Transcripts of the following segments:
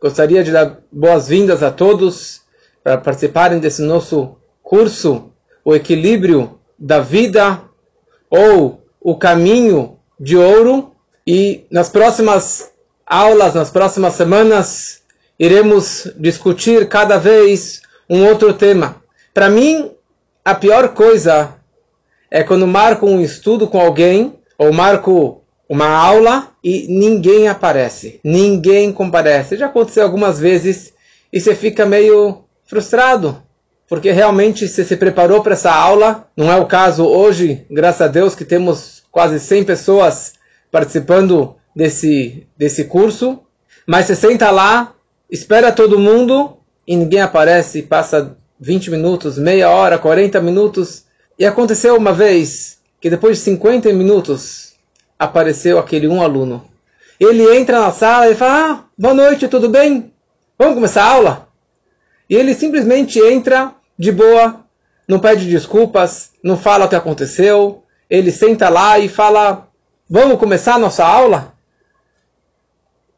gostaria de dar boas-vindas a todos para participarem desse nosso curso, O Equilíbrio da Vida ou O Caminho de Ouro. E nas próximas aulas, nas próximas semanas, iremos discutir cada vez um outro tema. Para mim, a pior coisa é quando marco um estudo com alguém ou marco uma aula e ninguém aparece, ninguém comparece. Já aconteceu algumas vezes e você fica meio frustrado, porque realmente você se preparou para essa aula. Não é o caso hoje, graças a Deus, que temos quase 100 pessoas participando desse, desse curso. Mas você senta lá, espera todo mundo e ninguém aparece, passa 20 minutos, meia hora, 40 minutos. E aconteceu uma vez que depois de 50 minutos apareceu aquele um aluno. Ele entra na sala e fala: ah, boa noite, tudo bem? Vamos começar a aula? E ele simplesmente entra de boa, não pede desculpas, não fala o que aconteceu. Ele senta lá e fala: Vamos começar a nossa aula?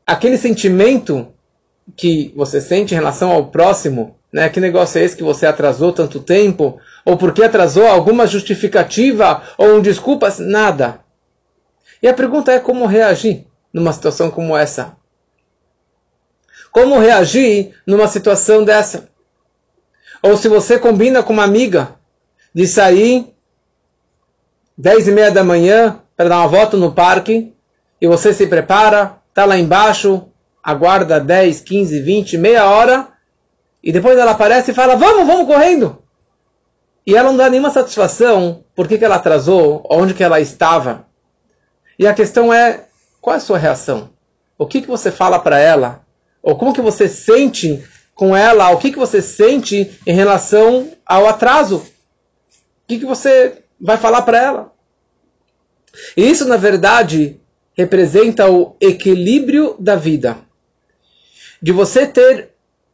Aquele sentimento que você sente em relação ao próximo né? Que negócio é esse que você atrasou tanto tempo? Ou porque atrasou alguma justificativa ou um desculpas? Nada. E a pergunta é como reagir numa situação como essa? Como reagir numa situação dessa? Ou se você combina com uma amiga de sair dez e meia da manhã para dar uma volta no parque e você se prepara, está lá embaixo, aguarda 10, 15, 20, meia hora e depois ela aparece e fala: Vamos, vamos correndo. E ela não dá nenhuma satisfação por que, que ela atrasou, onde que ela estava. E a questão é: qual é a sua reação? O que, que você fala para ela? Ou como que você sente com ela? O que, que você sente em relação ao atraso? O que, que você vai falar para ela? E isso, na verdade, representa o equilíbrio da vida. De você ter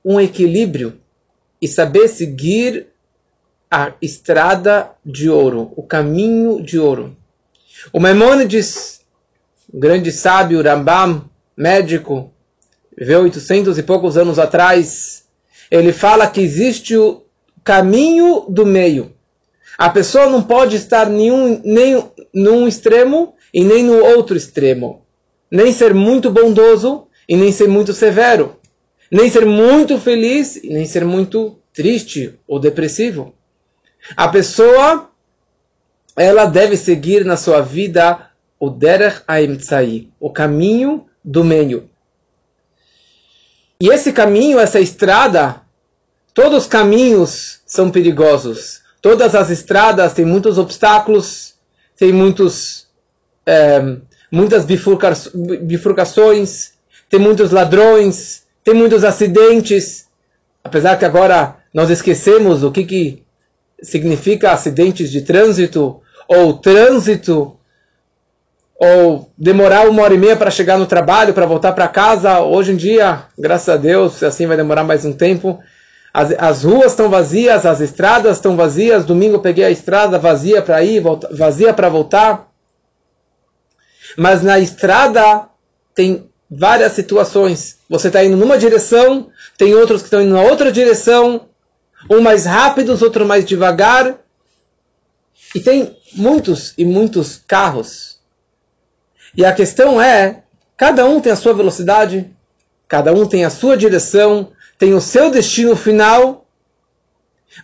um equilíbrio e saber seguir a estrada de ouro, o caminho de ouro. O Maimonides, grande sábio Rambam, médico, viveu 800 e poucos anos atrás, ele fala que existe o caminho do meio. A pessoa não pode estar nenhum, nem num extremo e nem no outro extremo. Nem ser muito bondoso e nem ser muito severo nem ser muito feliz e nem ser muito triste ou depressivo. A pessoa ela deve seguir na sua vida o derech haimtzai, o caminho do meio. E esse caminho, essa estrada, todos os caminhos são perigosos. Todas as estradas têm muitos obstáculos, tem muitos, é, muitas bifurcações, tem muitos ladrões, tem muitos acidentes, apesar que agora nós esquecemos o que, que significa acidentes de trânsito, ou trânsito, ou demorar uma hora e meia para chegar no trabalho, para voltar para casa. Hoje em dia, graças a Deus, assim vai demorar mais um tempo. As, as ruas estão vazias, as estradas estão vazias. Domingo peguei a estrada vazia para ir, volta, vazia para voltar. Mas na estrada tem várias situações. Você está indo numa direção, tem outros que estão indo na outra direção, um mais rápidos, outro mais devagar. E tem muitos e muitos carros. E a questão é, cada um tem a sua velocidade, cada um tem a sua direção, tem o seu destino final,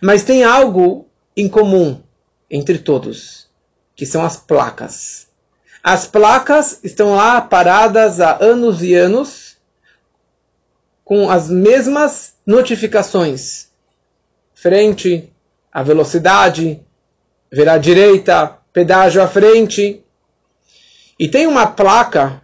mas tem algo em comum entre todos, que são as placas. As placas estão lá paradas há anos e anos, com as mesmas notificações. Frente, a velocidade, virar direita, pedágio à frente. E tem uma placa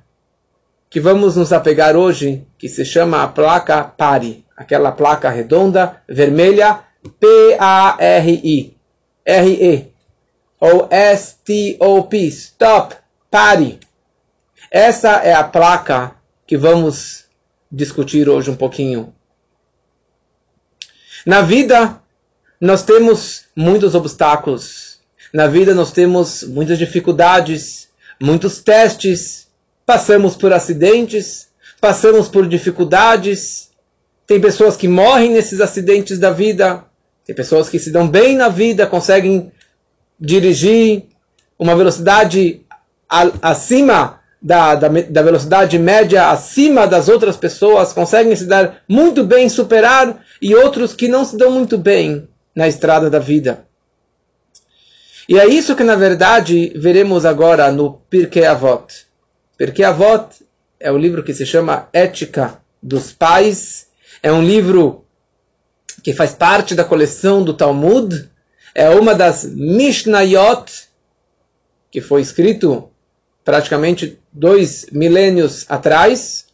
que vamos nos apegar hoje, que se chama a placa PARI, aquela placa redonda, vermelha, P-A-R-I, R-E, ou S-T-O-P, Stop, Pare! Essa é a placa que vamos discutir hoje um pouquinho. Na vida, nós temos muitos obstáculos. Na vida, nós temos muitas dificuldades, muitos testes. Passamos por acidentes, passamos por dificuldades. tem pessoas que morrem nesses acidentes da vida, tem pessoas que se dão bem na vida, conseguem dirigir uma velocidade acima da, da, da, velocidade média, acima das outras pessoas, conseguem se dar muito bem, superar, e outros que não se dão muito bem na estrada da vida. E é isso que, na verdade, veremos agora no Pirkei Avot. Pirkei Avot é o livro que se chama Ética dos Pais, é um livro que faz parte da coleção do Talmud, é uma das Mishnayot, que foi escrito praticamente dois milênios atrás.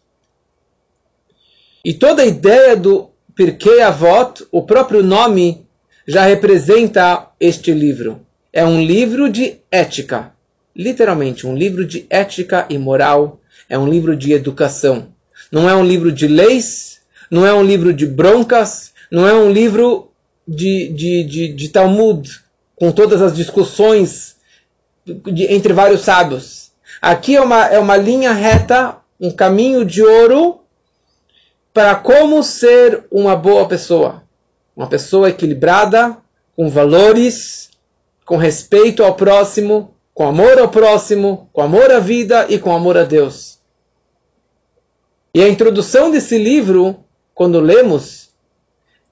E toda a ideia do Pirkei Avot, o próprio nome, já representa este livro. É um livro de ética, literalmente um livro de ética e moral, é um livro de educação. Não é um livro de leis, não é um livro de broncas, não é um livro de, de, de, de Talmud, com todas as discussões de, entre vários sábios. Aqui é uma, é uma linha reta, um caminho de ouro para como ser uma boa pessoa. Uma pessoa equilibrada, com valores, com respeito ao próximo, com amor ao próximo, com amor à vida e com amor a Deus. E a introdução desse livro quando lemos,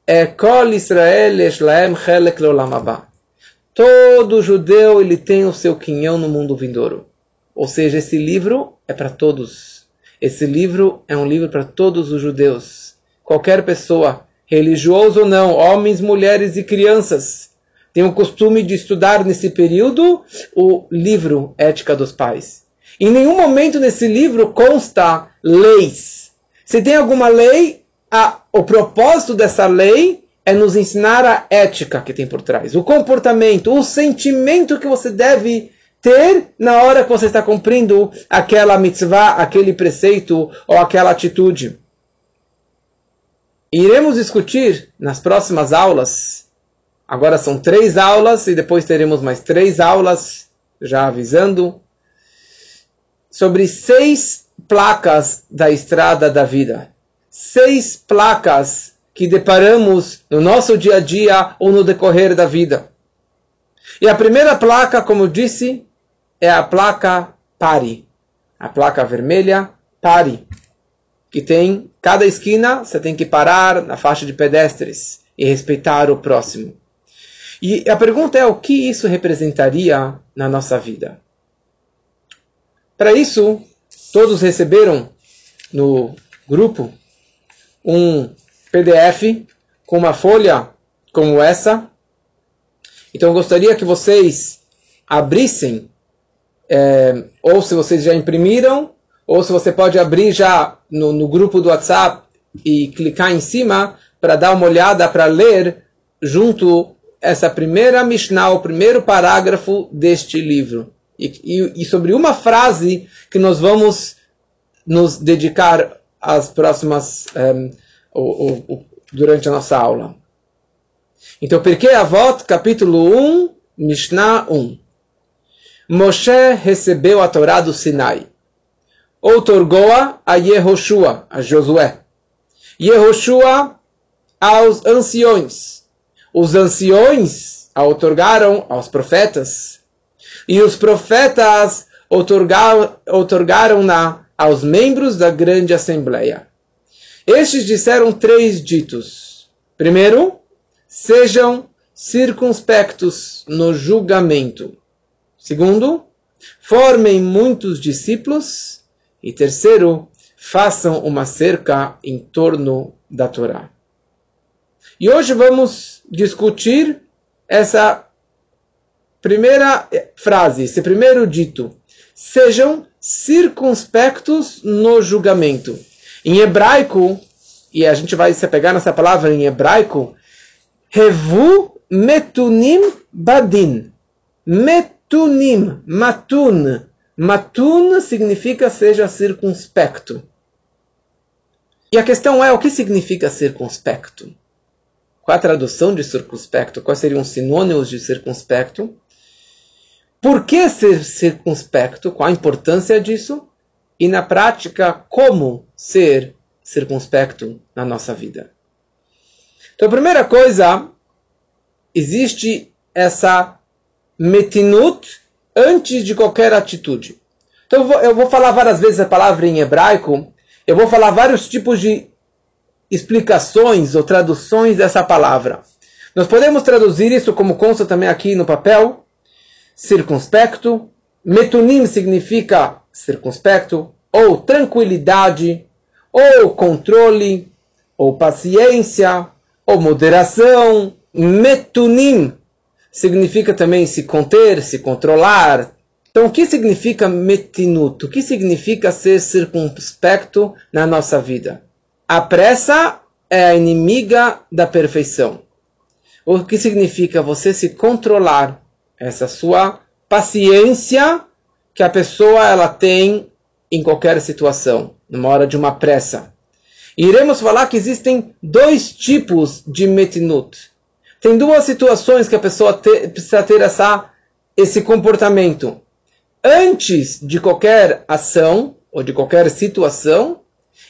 é Kol Israel Eshlaem Chelek Leolam Todo judeu ele tem o seu quinhão no mundo vindouro. Ou seja, esse livro é para todos. Esse livro é um livro para todos os judeus. Qualquer pessoa, religioso ou não, homens, mulheres e crianças, tem o costume de estudar nesse período o livro Ética dos Pais. Em nenhum momento nesse livro consta leis. Se tem alguma lei, a, o propósito dessa lei é nos ensinar a ética que tem por trás, o comportamento, o sentimento que você deve ter na hora que você está cumprindo aquela mitzvah, aquele preceito ou aquela atitude. Iremos discutir nas próximas aulas. Agora são três aulas e depois teremos mais três aulas, já avisando, sobre seis placas da estrada da vida seis placas que deparamos no nosso dia a dia ou no decorrer da vida. E a primeira placa, como eu disse, é a placa pare. A placa vermelha pare. Que tem cada esquina, você tem que parar na faixa de pedestres e respeitar o próximo. E a pergunta é o que isso representaria na nossa vida? Para isso, todos receberam no grupo um PDF com uma folha como essa. Então eu gostaria que vocês abrissem, é, ou se vocês já imprimiram, ou se você pode abrir já no, no grupo do WhatsApp e clicar em cima para dar uma olhada, para ler junto essa primeira Mishnah, o primeiro parágrafo deste livro. E, e, e sobre uma frase que nós vamos nos dedicar as próximas um, o, o, durante a nossa aula. Então, Pirkei capítulo 1, Mishnah 1. Moshe recebeu a Torá do Sinai. Outorgou-a a Yehoshua, a Josué. Yehoshua aos anciões. Os anciões a outorgaram aos profetas. E os profetas outorgaram-na aos membros da grande assembleia. Estes disseram três ditos. Primeiro, sejam circunspectos no julgamento. Segundo, formem muitos discípulos. E terceiro, façam uma cerca em torno da Torá. E hoje vamos discutir essa primeira frase, esse primeiro dito. Sejam circunspectos no julgamento. Em hebraico, e a gente vai se pegar nessa palavra em hebraico, Revu metunim badin. Metunim, matun. Matun significa seja circunspecto. E a questão é, o que significa circunspecto? Qual a tradução de circunspecto? Quais seriam os sinônimos de circunspecto? Por que ser circunspecto? Qual a importância disso? E na prática, como ser circunspecto na nossa vida. Então, a primeira coisa, existe essa metinut antes de qualquer atitude. Então, eu vou falar várias vezes a palavra em hebraico, eu vou falar vários tipos de explicações ou traduções dessa palavra. Nós podemos traduzir isso como consta também aqui no papel, circunspecto. Metunim significa circunspecto, ou tranquilidade, ou controle, ou paciência, ou moderação. Metunim significa também se conter, se controlar. Então, o que significa metinut? O que significa ser circunspecto na nossa vida? A pressa é a inimiga da perfeição. O que significa você se controlar, essa sua paciência que a pessoa ela tem em qualquer situação, numa hora de uma pressa. Iremos falar que existem dois tipos de metinut. Tem duas situações que a pessoa te, precisa ter essa, esse comportamento. Antes de qualquer ação ou de qualquer situação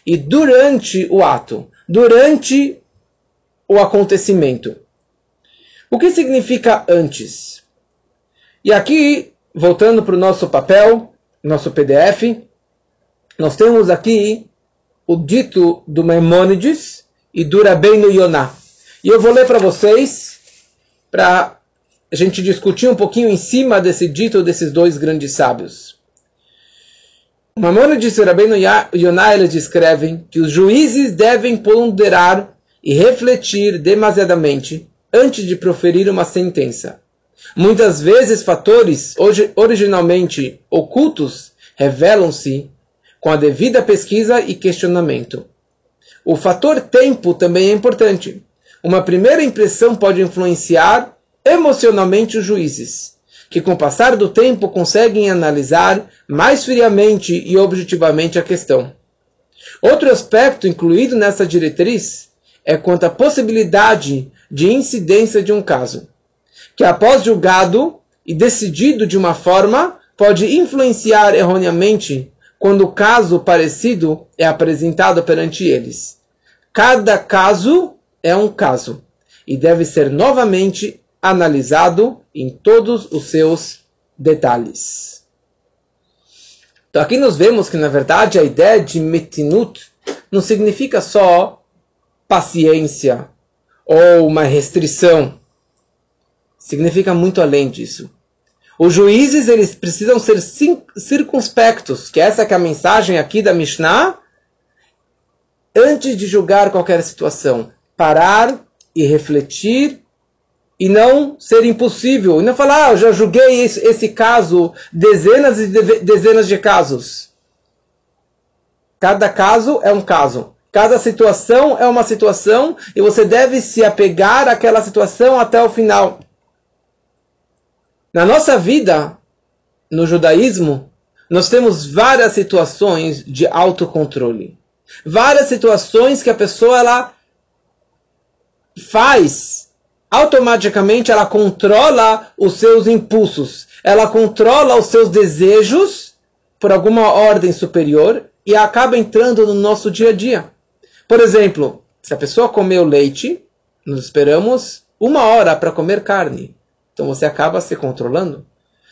e durante o ato, durante o acontecimento. O que significa antes? E aqui, voltando para o nosso papel, nosso PDF, nós temos aqui o dito do Maimônides e do Rabbeinu Yonah. E eu vou ler para vocês, para a gente discutir um pouquinho em cima desse dito desses dois grandes sábios. O Maimônides e o Rabbeinu Yonah eles descrevem que os juízes devem ponderar e refletir demasiadamente antes de proferir uma sentença. Muitas vezes fatores originalmente ocultos revelam-se com a devida pesquisa e questionamento. O fator tempo também é importante. Uma primeira impressão pode influenciar emocionalmente os juízes, que com o passar do tempo conseguem analisar mais friamente e objetivamente a questão. Outro aspecto incluído nessa diretriz é quanto à possibilidade de incidência de um caso, que após julgado e decidido de uma forma, pode influenciar erroneamente quando o caso parecido é apresentado perante eles. Cada caso é um caso e deve ser novamente analisado em todos os seus detalhes. Então aqui nós vemos que na verdade a ideia de metinut não significa só paciência ou uma restrição. Significa muito além disso. Os juízes eles precisam ser circunspectos, que essa que é a mensagem aqui da Mishnah, antes de julgar qualquer situação. Parar e refletir e não ser impossível. E não falar, ah, eu já julguei esse, esse caso, dezenas e de, dezenas de casos. Cada caso é um caso. Cada situação é uma situação e você deve se apegar àquela situação até o final. Na nossa vida, no judaísmo, nós temos várias situações de autocontrole. Várias situações que a pessoa ela faz automaticamente ela controla os seus impulsos, ela controla os seus desejos por alguma ordem superior e acaba entrando no nosso dia a dia. Por exemplo, se a pessoa comeu leite, nós esperamos uma hora para comer carne. Então você acaba se controlando.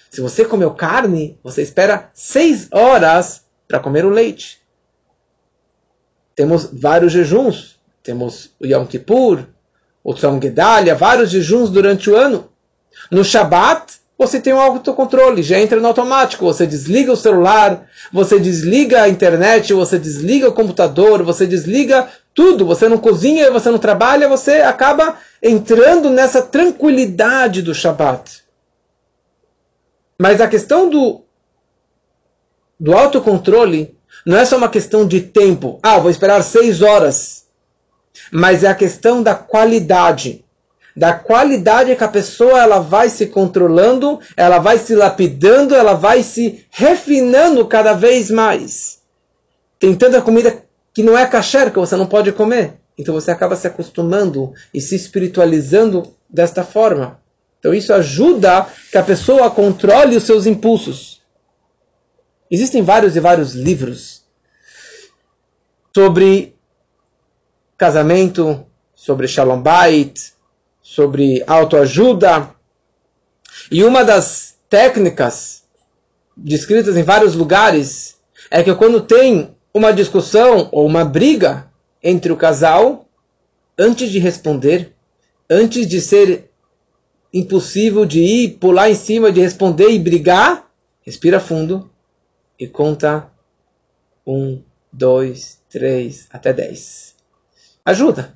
Se você comeu carne, você espera seis horas para comer o leite. Temos vários jejuns. Temos o Yom Kippur, o Tzom Gedalia, vários jejuns durante o ano. No Shabat, você tem um autocontrole, já entra no automático. Você desliga o celular, você desliga a internet, você desliga o computador, você desliga tudo. Você não cozinha, você não trabalha, você acaba entrando nessa tranquilidade do Shabat. Mas a questão do, do autocontrole não é só uma questão de tempo. Ah, vou esperar seis horas. Mas é a questão da qualidade da qualidade que a pessoa ela vai se controlando, ela vai se lapidando, ela vai se refinando cada vez mais. Tem tanta comida que não é kasher que você não pode comer. Então você acaba se acostumando e se espiritualizando desta forma. Então isso ajuda que a pessoa controle os seus impulsos. Existem vários e vários livros sobre casamento, sobre Shalom Bait, sobre autoajuda. E uma das técnicas descritas em vários lugares é que quando tem uma discussão ou uma briga entre o casal, antes de responder, antes de ser impossível de ir pular em cima, de responder e brigar, respira fundo e conta um, dois, três, até dez. Ajuda.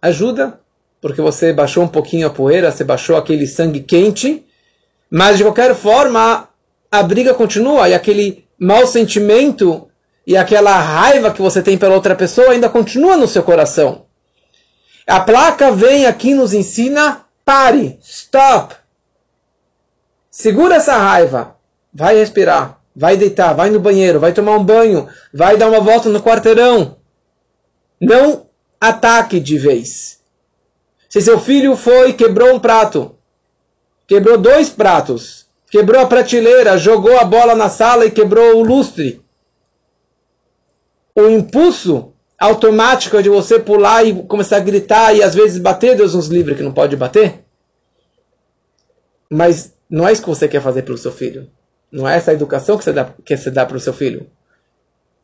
Ajuda, porque você baixou um pouquinho a poeira, você baixou aquele sangue quente, mas de qualquer forma a briga continua e aquele mau sentimento e aquela raiva que você tem pela outra pessoa ainda continua no seu coração. A placa vem aqui nos ensina: pare, stop. Segura essa raiva, vai respirar, vai deitar, vai no banheiro, vai tomar um banho, vai dar uma volta no quarteirão. Não ataque de vez. Se seu filho foi quebrou um prato, quebrou dois pratos, quebrou a prateleira, jogou a bola na sala e quebrou o lustre, o impulso automático de você pular e começar a gritar e às vezes bater, Deus nos livre que não pode bater. Mas não é isso que você quer fazer para o seu filho. Não é essa educação que você dá, que você dá para o seu filho.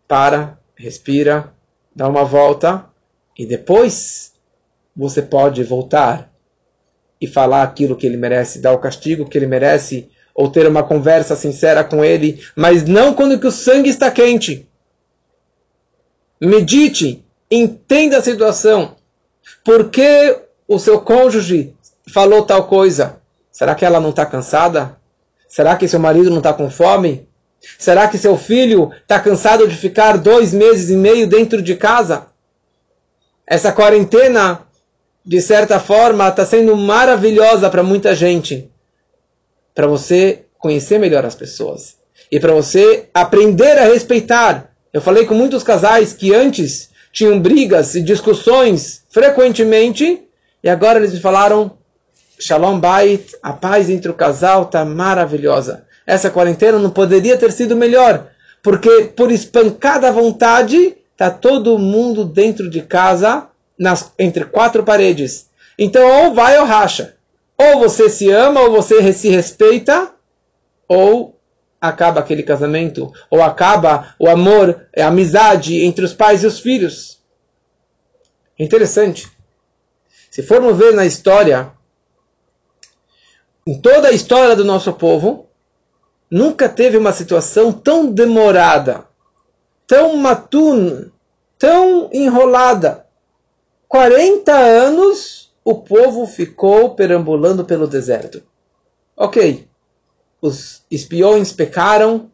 Para, respira, dá uma volta e depois você pode voltar e falar aquilo que ele merece, dar o castigo que ele merece, ou ter uma conversa sincera com ele, mas não quando que o sangue está quente medite, entenda a situação. Por que o seu cônjuge falou tal coisa? Será que ela não está cansada? Será que seu marido não está com fome? Será que seu filho está cansado de ficar dois meses e meio dentro de casa? Essa quarentena, de certa forma, está sendo maravilhosa para muita gente. Para você conhecer melhor as pessoas. E para você aprender a respeitar eu falei com muitos casais que antes tinham brigas e discussões frequentemente, e agora eles me falaram: Shalom Bait, a paz entre o casal está maravilhosa. Essa quarentena não poderia ter sido melhor, porque por espancada vontade está todo mundo dentro de casa, nas, entre quatro paredes. Então, ou vai ou racha. Ou você se ama, ou você se respeita, ou acaba aquele casamento, ou acaba o amor, a amizade entre os pais e os filhos. Interessante. Se formos ver na história, em toda a história do nosso povo, nunca teve uma situação tão demorada, tão matuna, tão enrolada. 40 anos o povo ficou perambulando pelo deserto. Ok, os espiões pecaram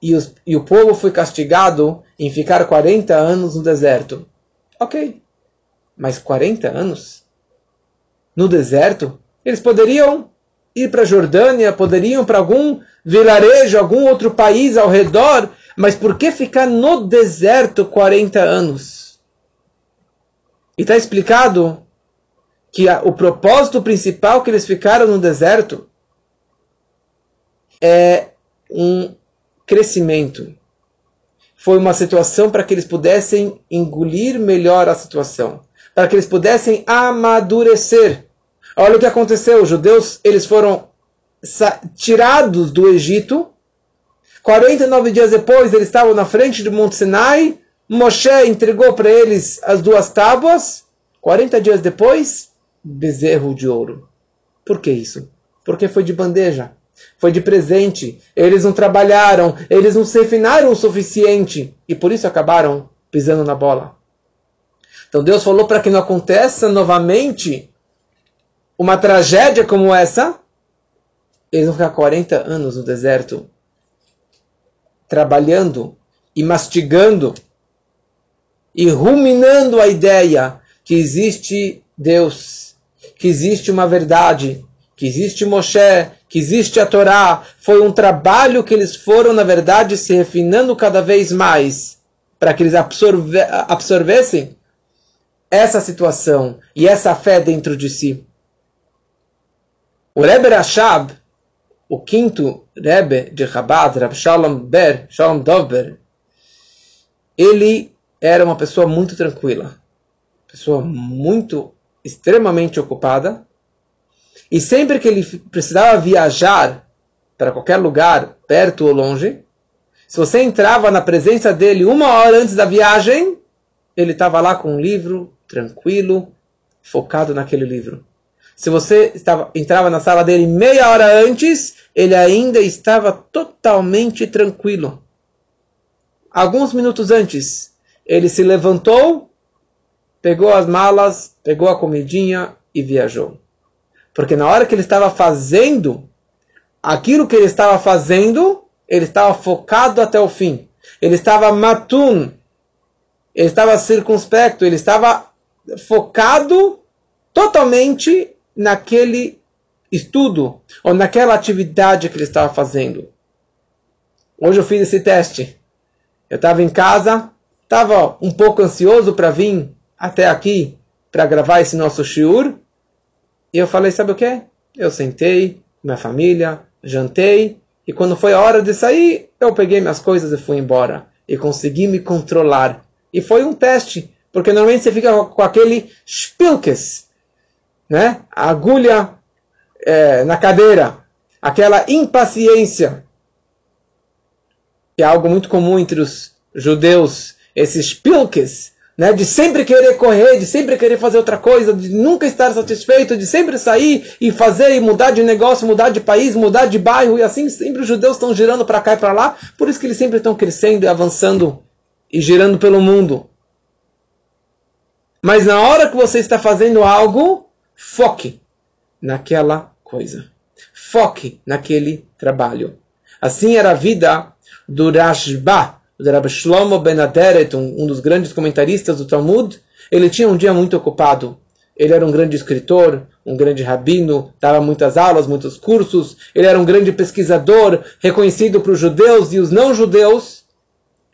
e, os, e, o povo foi castigado em ficar 40 anos no deserto. Ok, mas 40 anos no deserto? Eles poderiam ir para a Jordânia, poderiam para algum vilarejo, algum outro país ao redor, mas por que ficar no deserto 40 anos? E está explicado que a, o propósito principal que eles ficaram no deserto é um crescimento. Foi uma situação para que eles pudessem engolir melhor a situação, para que eles pudessem amadurecer. Olha o que aconteceu, os judeus eles foram tirados do Egito. 49 dias depois eles estavam na frente do Monte Sinai. Moshe entregou para eles as duas tábuas. 40 dias depois, bezerro de ouro. Por que isso? Porque foi de bandeja foi de presente. Eles não trabalharam, eles não se refinaram o suficiente e por isso acabaram pisando na bola. Então Deus falou para que não aconteça novamente uma tragédia como essa. Eles vão ficar 40 anos no deserto trabalhando e mastigando e ruminando a ideia que existe Deus, que existe uma verdade, que existe Moshe, que existe a Torá, foi um trabalho que eles foram, na verdade, se refinando cada vez mais para que eles absorve, absorvessem essa situação e essa fé dentro de si. O Rebbe Rashab, o quinto Rebbe de Chabad, Rab Shalom Ber, Shalom Dover, ele era uma pessoa muito tranquila, pessoa muito, extremamente ocupada. E sempre que ele precisava viajar para qualquer lugar, perto ou longe, se você entrava na presença dele uma hora antes da viagem, ele estava lá com um livro, tranquilo, focado naquele livro. Se você estava, entrava na sala dele meia hora antes, ele ainda estava totalmente tranquilo. Alguns minutos antes, ele se levantou, pegou as malas, pegou a comidinha e viajou. Porque na hora que ele estava fazendo aquilo que ele estava fazendo, ele estava focado até o fim. Ele estava matun, ele estava circunspecto, ele estava focado totalmente naquele estudo ou naquela atividade que ele estava fazendo. Hoje eu fiz esse teste. Eu estava em casa, estava um pouco ansioso para vir até aqui para gravar esse nosso shiur. E eu falei, sabe o que? Eu sentei minha família, jantei, e quando foi a hora de sair, eu peguei minhas coisas e fui embora. E consegui me controlar. E foi um teste, porque normalmente você fica com aquele spilkes, né? A agulha é, na cadeira, aquela impaciência, que é algo muito comum entre os judeus, esses pilques, né, de sempre querer correr, de sempre querer fazer outra coisa, de nunca estar satisfeito, de sempre sair e fazer e mudar de negócio, mudar de país, mudar de bairro, e assim sempre os judeus estão girando para cá e para lá, por isso que eles sempre estão crescendo e avançando e girando pelo mundo. Mas na hora que você está fazendo algo, foque naquela coisa. Foque naquele trabalho. Assim era a vida do Rashba, do Rabbi Shlomo Ben Aderet, um, um dos grandes comentaristas do Talmud. Ele tinha um dia muito ocupado. Ele era um grande escritor, um grande rabino, dava muitas aulas, muitos cursos. Ele era um grande pesquisador, reconhecido para os judeus e os não-judeus.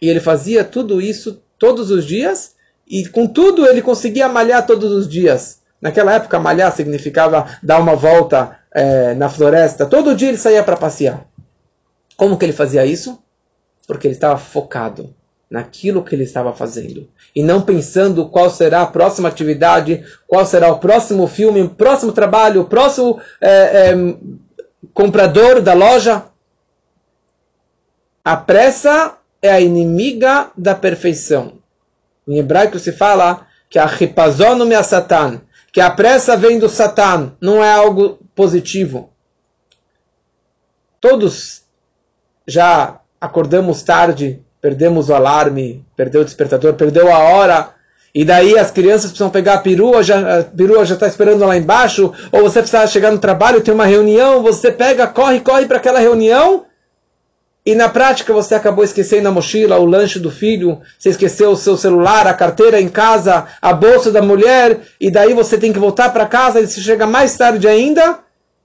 E ele fazia tudo isso todos os dias. E com tudo ele conseguia malhar todos os dias. Naquela época, malhar significava dar uma volta é, na floresta. Todo dia ele saía para passear. Como que ele fazia isso? Porque ele estava focado naquilo que ele estava fazendo. E não pensando qual será a próxima atividade, qual será o próximo filme, o próximo trabalho, o próximo é, é, comprador da loja. A pressa é a inimiga da perfeição. Em hebraico se fala que a ripazonum é satan, que a pressa vem do Satan, não é algo positivo. Todos já acordamos tarde, perdemos o alarme, perdeu o despertador, perdeu a hora, e daí as crianças precisam pegar a perua, já, a perua já está esperando lá embaixo, ou você precisa chegar no trabalho, tem uma reunião, você pega, corre, corre para aquela reunião, e na prática você acabou esquecendo a mochila, o lanche do filho, você esqueceu o seu celular, a carteira em casa, a bolsa da mulher, e daí você tem que voltar para casa e você chega mais tarde ainda.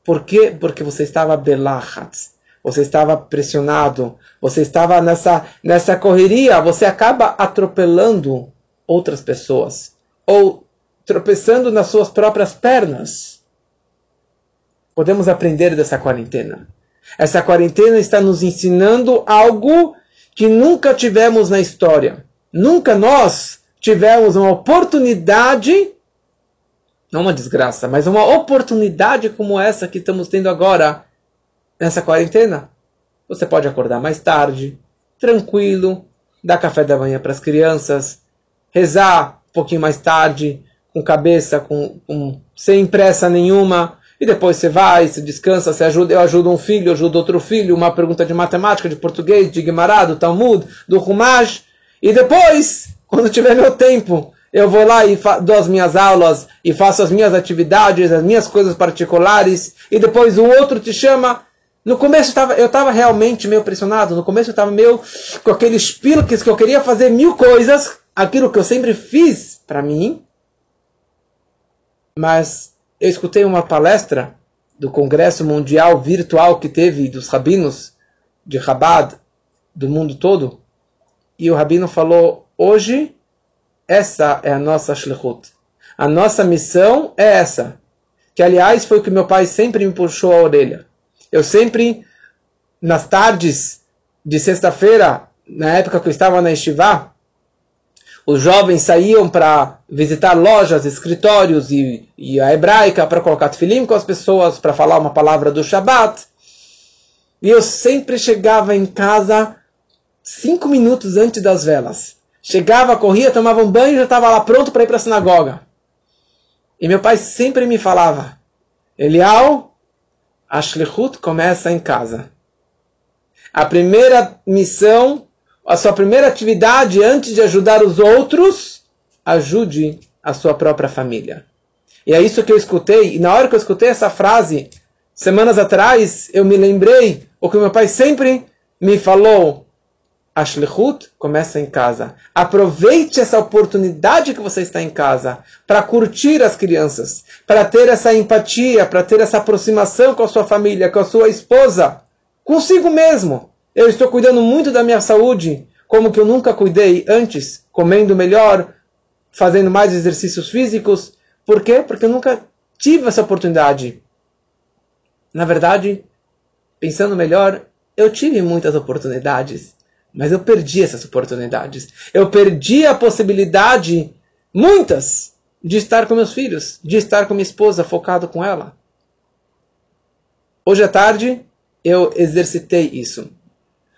Por quê? Porque você estava belachat, você estava pressionado, você estava nessa, nessa correria, você acaba atropelando outras pessoas, ou tropeçando nas suas próprias pernas. Podemos aprender dessa quarentena. Essa quarentena está nos ensinando algo que nunca tivemos na história. Nunca nós tivemos uma oportunidade, não uma desgraça, mas uma oportunidade como essa que estamos tendo agora nessa quarentena. Você pode acordar mais tarde, tranquilo, dar café da manhã para as crianças, rezar um pouquinho mais tarde, com cabeça, com, com sem pressa nenhuma, e depois você vai, você descansa, você ajuda, eu ajudo um filho, eu ajudo outro filho, uma pergunta de matemática, de português, de Guimarães, do Talmud, do Rumash. E depois, quando tiver meu tempo, eu vou lá e dou as minhas aulas e faço as minhas atividades, as minhas coisas particulares. E depois o outro te chama. No começo eu estava realmente meio pressionado. No começo eu estava meio com aqueles pilques que eu queria fazer mil coisas, aquilo que eu sempre fiz para mim. Mas eu escutei uma palestra do Congresso Mundial Virtual que teve dos rabinos de Chabad do mundo todo, e o rabino falou: hoje essa é a nossa shlichut. A nossa missão é essa. Que aliás foi o que meu pai sempre me puxou a orelha. Eu sempre, nas tardes de sexta-feira, na época que eu estava na Estivá, Os jovens saíam para visitar lojas, escritórios e, e a hebraica para colocar tefilim com as pessoas, para falar uma palavra do Shabat. E eu sempre chegava em casa cinco minutos antes das velas. Chegava, corria, tomava um banho e já estava lá pronto para ir para a sinagoga. E meu pai sempre me falava, Elial, a Shlichut começa em casa. A primeira missão, a sua primeira atividade antes de ajudar os outros, ajude a sua própria família. E é isso que eu escutei. E na hora que eu escutei essa frase, semanas atrás, eu me lembrei o que meu pai sempre me falou a Shlichut começa em casa. Aproveite essa oportunidade que você está em casa para curtir as crianças, para ter essa empatia, para ter essa aproximação com a sua família, com a sua esposa, consigo mesmo. Eu estou cuidando muito da minha saúde, como que eu nunca cuidei antes, comendo melhor, fazendo mais exercícios físicos. Por quê? Porque eu nunca tive essa oportunidade. Na verdade, pensando melhor, eu tive muitas oportunidades mas eu perdi essas oportunidades. Eu perdi a possibilidade, muitas, de estar com meus filhos, de estar com minha esposa, focado com ela. Hoje à tarde, eu exercitei isso.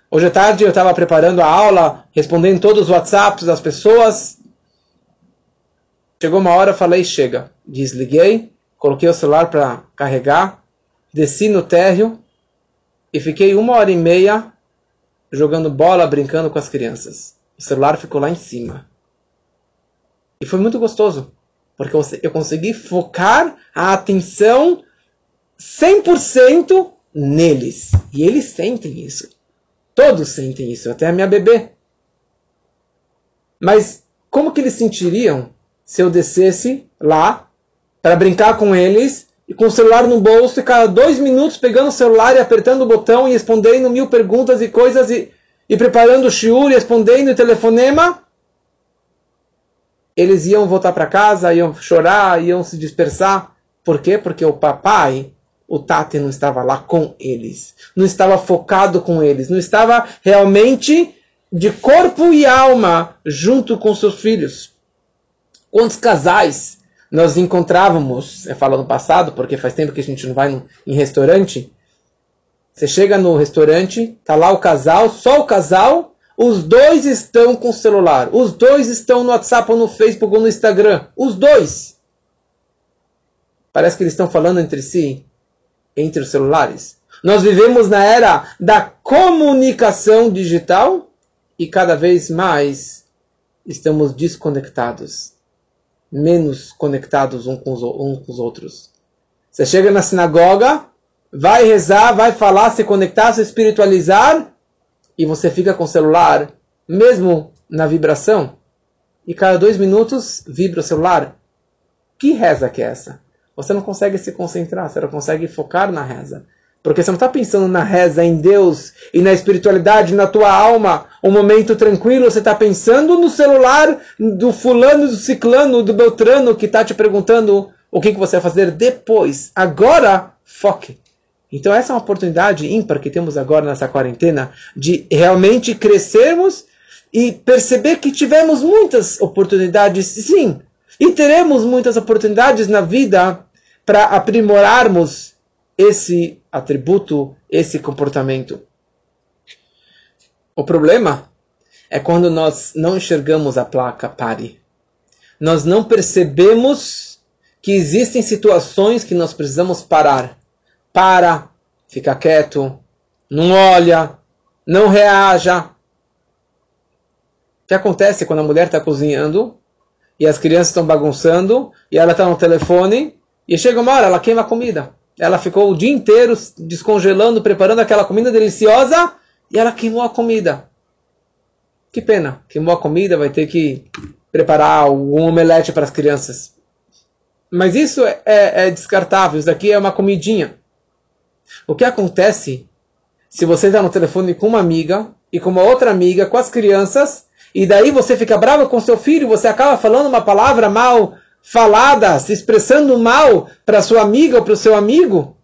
Hoje à tarde, eu estava preparando a aula, respondendo todos os WhatsApps das pessoas. Chegou uma hora, falei, chega. Desliguei, coloquei o celular para carregar, desci no térreo e fiquei uma hora e meia jogando bola, brincando com as crianças. O celular ficou lá em cima. E foi muito gostoso, porque eu consegui focar a atenção 100% neles. E eles sentem isso. Todos sentem isso, até a minha bebê. Mas como que eles sentiriam se eu descesse lá para brincar com eles e com o celular no bolso cada dois minutos pegando o celular e apertando o botão e respondendo mil perguntas e coisas e, e preparando o shiur e respondendo o telefonema, eles iam voltar para casa, iam chorar, iam se dispersar. Por quê? Porque o papai, o Tati, não estava lá com eles. Não estava focado com eles. Não estava realmente de corpo e alma junto com seus filhos. Quantos casais nós encontrávamos, eu falo no passado, porque faz tempo que a gente não vai no, em restaurante. Você chega no restaurante, tá lá o casal, só o casal, os dois estão com o celular, os dois estão no WhatsApp ou no Facebook ou no Instagram, os dois. Parece que eles estão falando entre si, entre os celulares. Nós vivemos na era da comunicação digital e cada vez mais estamos desconectados menos conectados uns com os, um com os outros. Você chega na sinagoga, vai rezar, vai falar, se conectar, se espiritualizar, e você fica com o celular, mesmo na vibração, e cada dois minutos vibra o celular. Que reza que é essa? Você não consegue se concentrar, você não consegue focar na reza. Porque você não está pensando na reza, em Deus e na espiritualidade, na tua alma, um momento tranquilo, você está pensando no celular do fulano, do ciclano, do beltrano que está te perguntando o que, que você vai fazer depois. Agora, foque. Então essa é uma oportunidade ímpar que temos agora nessa quarentena de realmente crescermos e perceber que tivemos muitas oportunidades, sim, e teremos muitas oportunidades na vida para aprimorarmos esse atributo, esse comportamento. O problema é quando nós não enxergamos a placa pare. Nós não percebemos que existem situações que nós precisamos parar. Para, fica quieto, não olha, não reaja. O que acontece quando a mulher está cozinhando e as crianças estão bagunçando e ela está no telefone e chega uma hora, ela queima a comida. Ela ficou o dia inteiro descongelando, preparando aquela comida deliciosa e ela queimou a comida. Que pena, queimou a comida, vai ter que preparar um omelete para as crianças. Mas isso é, é, é descartável, isso daqui é uma comidinha. O que acontece se você está no telefone com uma amiga e com uma outra amiga, com as crianças, e daí você fica bravo com seu filho, você acaba falando uma palavra mal falada, se expressando mal para sua amiga ou para o seu amigo,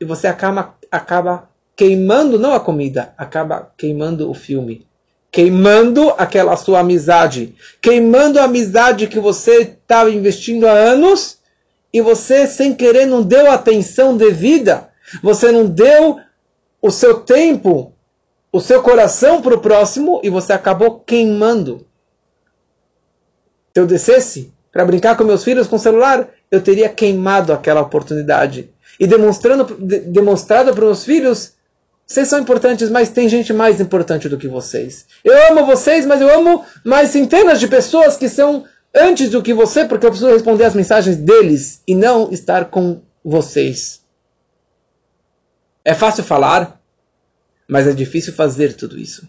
e você acaba, acaba queimando não a comida, acaba queimando o filme, queimando aquela sua amizade, queimando a amizade que você estava investindo há anos e você, sem querer, não deu atenção devida, você não deu o seu tempo, o seu coração para o próximo e você acabou queimando. Se eu descesse para brincar com meus filhos com celular, eu teria queimado aquela oportunidade e demonstrando, de, demonstrado para meus filhos vocês são importantes, mas tem gente mais importante do que vocês. Eu amo vocês, mas eu amo mais centenas de pessoas que são antes do que você, porque eu preciso responder as mensagens deles e não estar com vocês. É fácil falar, mas é difícil fazer tudo isso.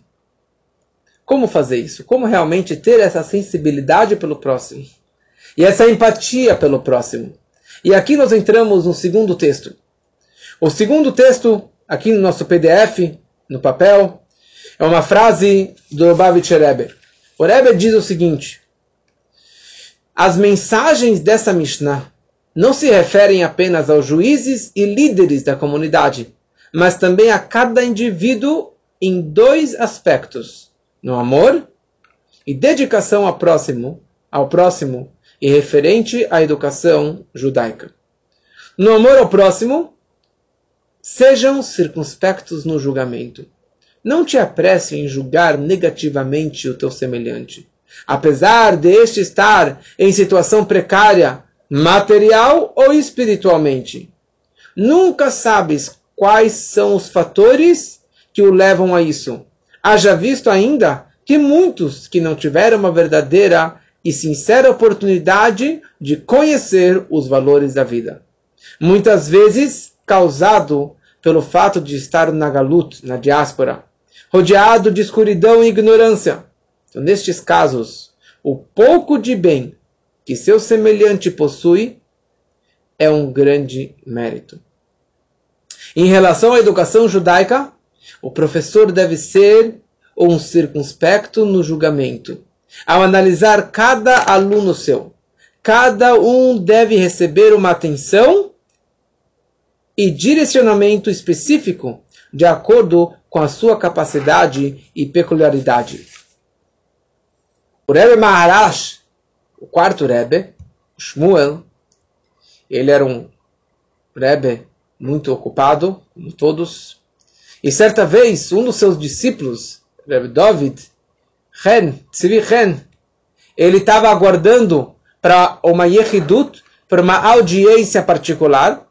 Como fazer isso? Como realmente ter essa sensibilidade pelo próximo? E essa empatia pelo próximo? E aqui nós entramos no segundo texto. O segundo texto aqui no nosso PDF, no papel, é uma frase do Babich Rebbe. O Rebbe diz o seguinte: As mensagens dessa Mishnah não se referem apenas aos juízes e líderes da comunidade, mas também a cada indivíduo em dois aspectos: no amor e dedicação ao próximo, ao próximo e referente à educação judaica. No amor ao próximo, Sejam circunspectos no julgamento. Não te apresse em julgar negativamente o teu semelhante. Apesar deste estar em situação precária, material ou espiritualmente. Nunca sabes quais são os fatores que o levam a isso. Haja visto ainda que muitos que não tiveram uma verdadeira e sincera oportunidade de conhecer os valores da vida. Muitas vezes causado pelo fato de estar na galut, na diáspora, rodeado de escuridão e ignorância. Então, nestes casos, o pouco de bem que seu semelhante possui é um grande mérito. Em relação à educação judaica, o professor deve ser um circunspecto no julgamento. Ao analisar cada aluno seu, cada um deve receber uma atenção e direcionamento específico de acordo com a sua capacidade e peculiaridade. O Rebbe Maharash, o quarto Rebbe, Shmuel, ele era um Rebbe muito ocupado, como todos, e certa vez um dos seus discípulos, Rebbe David, Chen, Tzvi Chen, ele estava aguardando para uma Yehidut, para uma audiência particular,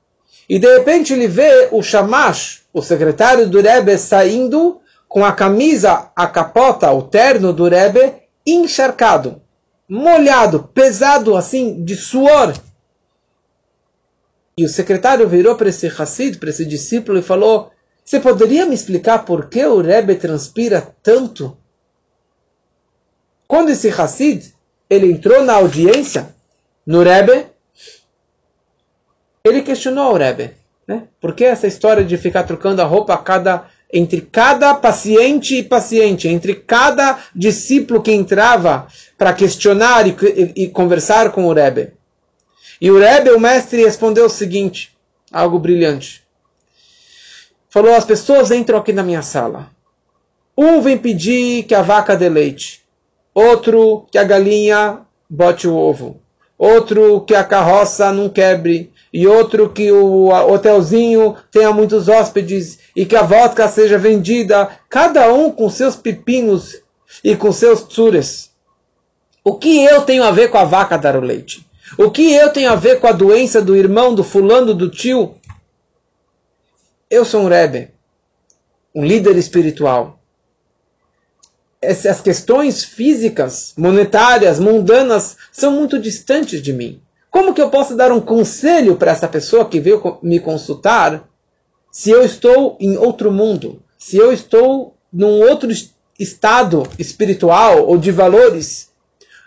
e de repente ele vê o Shamash, o secretário do Rebbe, saindo com a camisa, a capota, o terno do Rebbe, encharcado, molhado, pesado assim, de suor. E o secretário virou para esse Hassid, para esse discípulo, e falou: Você poderia me explicar por que o Rebbe transpira tanto? Quando esse Hassid ele entrou na audiência no Rebbe, ele questionou o Rebbe, né? Por que essa história de ficar trocando a roupa a cada, entre cada paciente e paciente, entre cada discípulo que entrava para questionar e, e, e, conversar com o Rebbe? E o Rebbe, o mestre, respondeu o seguinte, algo brilhante. Falou, as pessoas entram aqui na minha sala. Um vem pedir que a vaca dê leite. Outro que a galinha bote o ovo. Outro que a carroça não quebre e outro que o hotelzinho tenha muitos hóspedes e que a vodka seja vendida, cada um com seus pepinos e com seus tsures. O que eu tenho a ver com a vaca dar o leite? O que eu tenho a ver com a doença do irmão, do fulano, do tio? Eu sou um Rebbe, um líder espiritual. Essas questões físicas, monetárias, mundanas, são muito distantes de mim. Como que eu posso dar um conselho para essa pessoa que veio me consultar se eu estou em outro mundo? Se eu estou num outro estado espiritual ou de valores?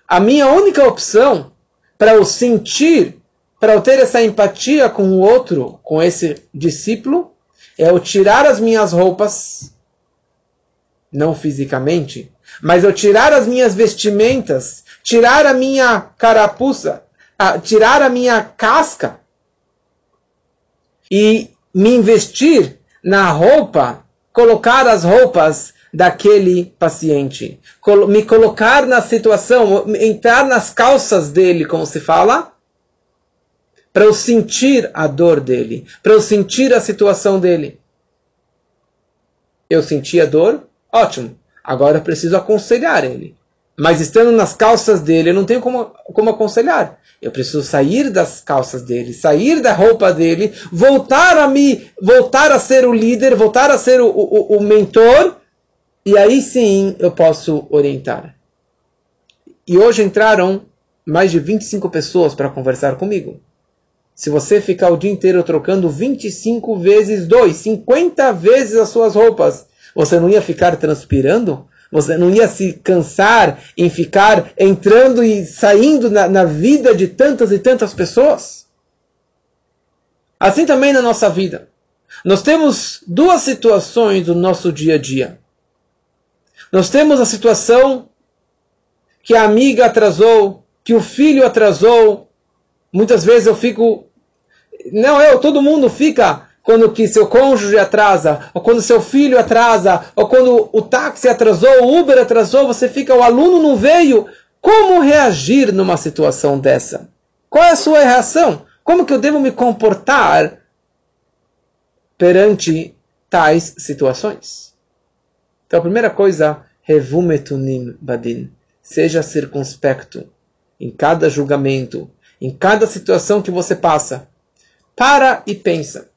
A minha única opção para eu sentir, para eu ter essa empatia com o outro, com esse discípulo, é eu tirar as minhas roupas, não fisicamente, mas eu tirar as minhas vestimentas, tirar a minha carapuça, a tirar a minha casca e me investir na roupa, colocar as roupas daquele paciente, me colocar na situação, entrar nas calças dele, como se fala, para eu sentir a dor dele, para eu sentir a situação dele. Eu senti a dor, ótimo. Agora eu preciso aconselhar ele. Mas estando nas calças dele, eu não tenho como, como aconselhar. Eu preciso sair das calças dele, sair da roupa dele, voltar a me, voltar a ser o líder, voltar a ser o, o, o mentor, e aí sim eu posso orientar. E hoje entraram mais de 25 pessoas para conversar comigo. Se você ficar o dia inteiro trocando 25 vezes 2, 50 vezes as suas roupas, você não ia ficar transpirando? Você não ia se cansar em ficar entrando e saindo na, na vida de tantas e tantas pessoas? Assim também na nossa vida. Nós temos duas situações do nosso dia a dia. Nós temos a situação que a amiga atrasou, que o filho atrasou. Muitas vezes eu fico. Não eu, todo mundo fica quando que seu cônjuge atrasa, ou quando seu filho atrasa, ou quando o táxi atrasou, o Uber atrasou, você fica, o aluno não veio. Como reagir numa situação dessa? Qual é a sua reação? Como que eu devo me comportar perante tais situações? Então, a primeira coisa, revumetunim badin. Seja circunspecto em cada julgamento, em cada situação que você passa. Para e pensa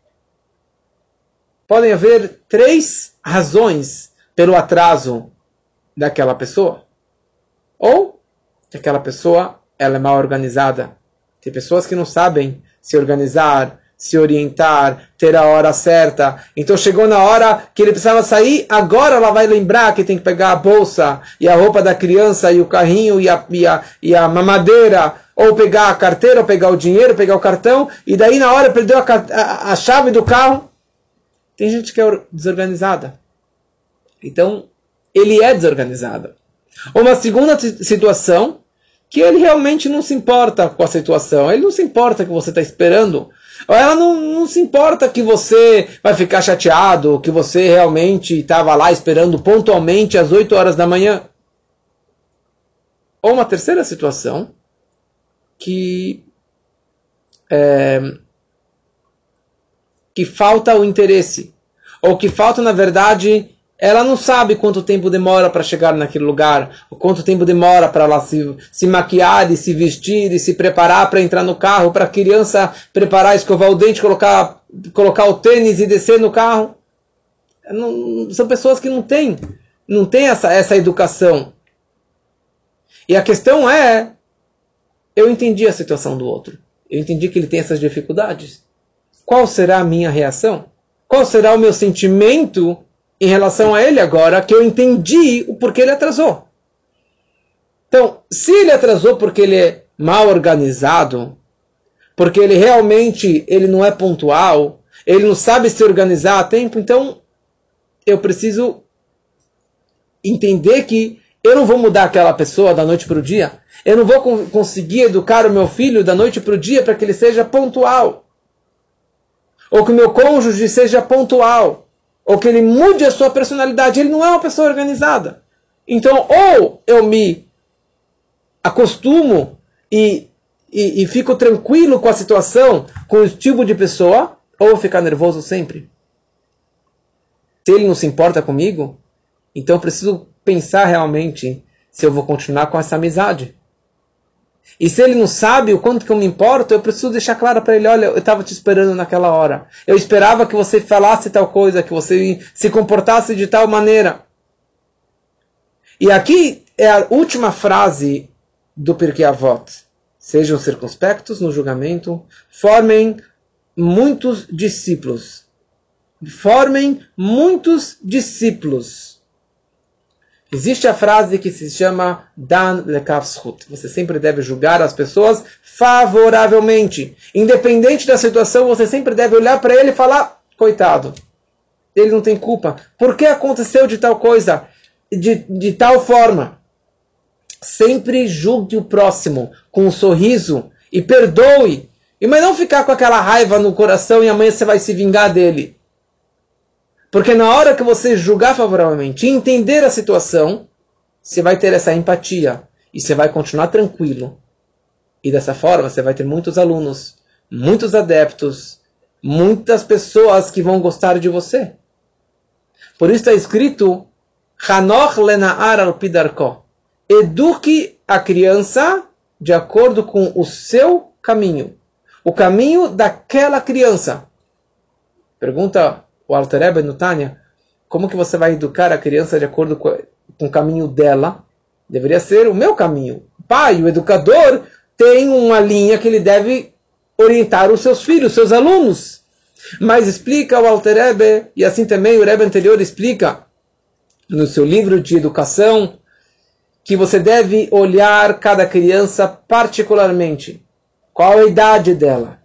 podem haver três razões pelo atraso daquela pessoa. Ou que aquela pessoa ela é mal organizada. Tem pessoas que não sabem se organizar, se orientar, ter a hora certa. Então chegou na hora que ele precisava sair, agora ela vai lembrar que tem que pegar a bolsa e a roupa da criança e o carrinho e a, e a, e a mamadeira, ou pegar a carteira, ou pegar o dinheiro, pegar o cartão, e daí na hora perdeu a, a, a chave do carro. Tem gente que é desorganizada. Então, ele é desorganizado. Uma segunda situação, que ele realmente não se importa com a situação. Ele não se importa que você está esperando. Ou ela não, não se importa que você vai ficar chateado, que você realmente estava lá esperando pontualmente às 8 horas da manhã. Ou uma terceira situação, que é, que falta o interesse, ou que falta, na verdade, ela não sabe quanto tempo demora para chegar naquele lugar, ou quanto tempo demora para ela se, se maquiar e se vestir e se preparar para entrar no carro, para a criança preparar, escovar o dente, colocar, colocar o tênis e descer no carro. Não, são pessoas que não têm, não têm essa, essa educação. E a questão é, eu entendi a situação do outro. Eu entendi que ele tem essas dificuldades qual será a minha reação? Qual será o meu sentimento em relação a ele agora que eu entendi o porquê ele atrasou? Então, se ele atrasou porque ele é mal organizado, porque ele realmente ele não é pontual, ele não sabe se organizar a tempo, então eu preciso entender que eu não vou mudar aquela pessoa da noite para o dia. Eu não vou conseguir educar o meu filho da noite para o dia para que ele seja pontual ou que o meu cônjuge seja pontual, ou que ele mude a sua personalidade. Ele não é uma pessoa organizada. Então, ou eu me acostumo e, e, e fico tranquilo com a situação, com o tipo de pessoa, ou eu ficar nervoso sempre. Se ele não se importa comigo, então eu preciso pensar realmente se eu vou continuar com essa amizade. E se ele não sabe o quanto que eu me importo, eu preciso deixar claro para ele, olha, eu estava te esperando naquela hora. Eu esperava que você falasse tal coisa, que você se comportasse de tal maneira. E aqui é a última frase do Pirkei Avot. Sejam circunspectos no julgamento, formem muitos discípulos. Formem muitos discípulos. Existe a frase que se chama Dan lekavschut. Você sempre deve julgar as pessoas favoravelmente. Independente da situação, você sempre deve olhar para ele e falar: coitado, ele não tem culpa. Por que aconteceu de tal coisa? De, de tal forma. Sempre julgue o próximo com um sorriso e perdoe. E mas não ficar com aquela raiva no coração e amanhã você vai se vingar dele. Porque na hora que você julgar favoravelmente, entender a situação, você vai ter essa empatia e você vai continuar tranquilo. E dessa forma você vai ter muitos alunos, muitos adeptos, muitas pessoas que vão gostar de você. Por isso está escrito Hanoch lenaar al pidarko. Eduque a criança de acordo com o seu caminho. O caminho daquela criança. Pergunta o Alter Ebe no Tânia, como que você vai educar a criança de acordo com, com o caminho dela? Deveria ser o meu caminho. O pai, o educador, tem uma linha que ele deve orientar os seus filhos, seus alunos. Mas explica o Alter Ebe, e assim também o Rebbe anterior explica no seu livro de educação, que você deve olhar cada criança particularmente. Qual a idade dela?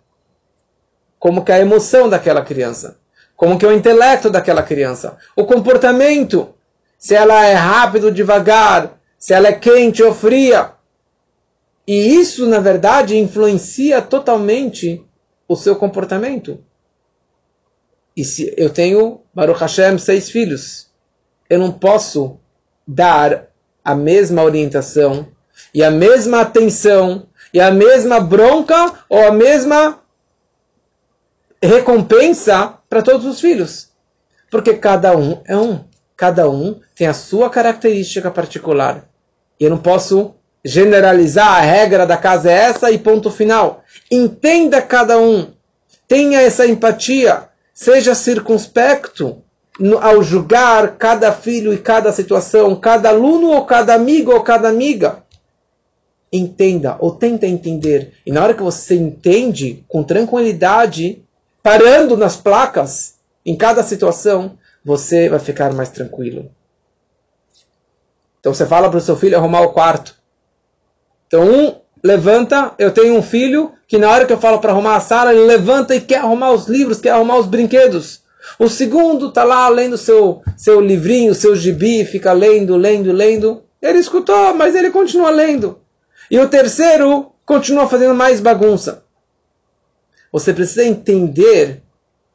Como que é a emoção daquela criança? Como que é o intelecto daquela criança? O comportamento? Se ela é rápido, devagar, se ela é quente ou fria. E isso, na verdade, influencia totalmente o seu comportamento. E se eu tenho, Baruch Hashem, seis filhos, eu não posso dar a mesma orientação e a mesma atenção e a mesma bronca ou a mesma recompensa para todos os filhos. Porque cada um é um. Cada um tem a sua característica particular. E eu não posso generalizar a regra da casa é essa e ponto final. Entenda cada um. Tenha essa empatia. Seja circunspecto ao julgar cada filho e cada situação, cada aluno ou cada amigo ou cada amiga. Entenda ou tenta entender. E na hora que você entende com tranquilidade, parando nas placas, em cada situação, você vai ficar mais tranquilo. Então você fala para o seu filho arrumar o quarto. Então um levanta, eu tenho um filho que na hora que eu falo para arrumar a sala, ele levanta e quer arrumar os livros, quer arrumar os brinquedos. O segundo está lá lendo seu, seu livrinho, seu gibi, fica lendo, lendo, lendo. Ele escutou, mas ele continua lendo. E o terceiro continua fazendo mais bagunça. Você precisa entender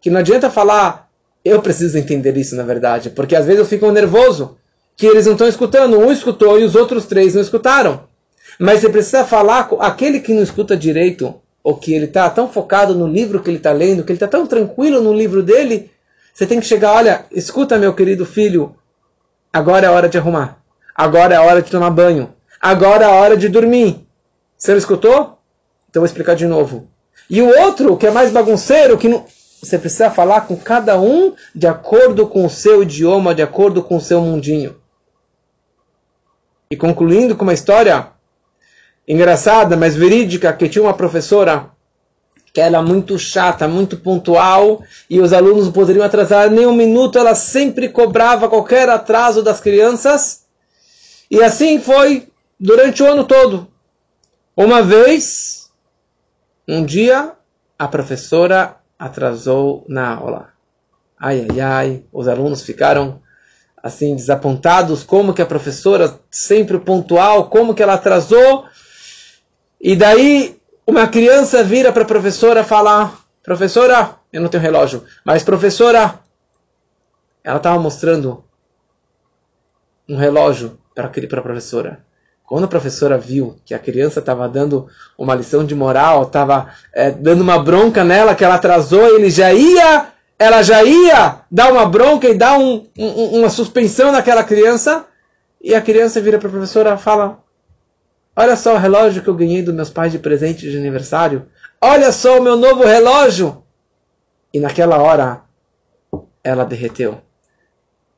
que não adianta falar, eu preciso entender isso na verdade, porque às vezes eu fico nervoso que eles não estão escutando. Um escutou e os outros três não escutaram. Mas você precisa falar com aquele que não escuta direito, ou que ele está tão focado no livro que ele está lendo, que ele está tão tranquilo no livro dele, você tem que chegar, olha, escuta meu querido filho, agora é a hora de arrumar. Agora é a hora de tomar banho. Agora é a hora de dormir. Você não escutou? Então vou explicar de novo. E o outro, que é mais bagunceiro, que não... você precisa falar com cada um de acordo com o seu idioma, de acordo com o seu mundinho. E concluindo com uma história engraçada, mas verídica, que tinha uma professora que ela é muito chata, muito pontual, e os alunos não poderiam atrasar nem um minuto, ela sempre cobrava qualquer atraso das crianças. E assim foi durante o ano todo. Uma vez, um dia, a professora atrasou na aula. Ai, ai, ai, os alunos ficaram assim desapontados, como que a professora sempre pontual, como que ela atrasou. E daí uma criança vira para a professora e fala: Professora, eu não tenho relógio, mas professora, ela estava mostrando um relógio para a professora. Quando a professora viu que a criança estava dando uma lição de moral, estava é, dando uma bronca nela, que ela atrasou, ele já ia, ela já ia dar uma bronca e dar um, um, uma suspensão naquela criança. E a criança vira para a professora e fala: Olha só o relógio que eu ganhei dos meus pais de presente de aniversário. Olha só o meu novo relógio. E naquela hora, ela derreteu.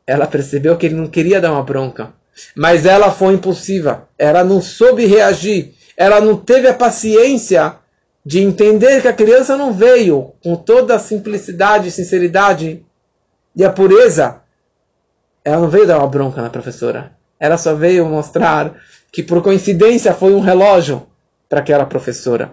Ela percebeu que ele não queria dar uma bronca. Mas ela foi impulsiva. Ela não soube reagir. Ela não teve a paciência de entender que a criança não veio com toda a simplicidade, sinceridade e a pureza. Ela não veio dar uma bronca na professora. Ela só veio mostrar que por coincidência foi um relógio para aquela professora.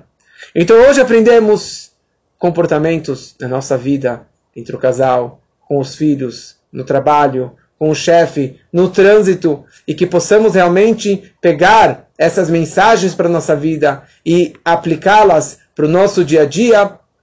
Então hoje aprendemos comportamentos na nossa vida, entre o casal, com os filhos, no trabalho, com o chefe, no trânsito, e que possamos realmente pegar essas mensagens para a nossa vida e aplicá-las para o nosso dia a dia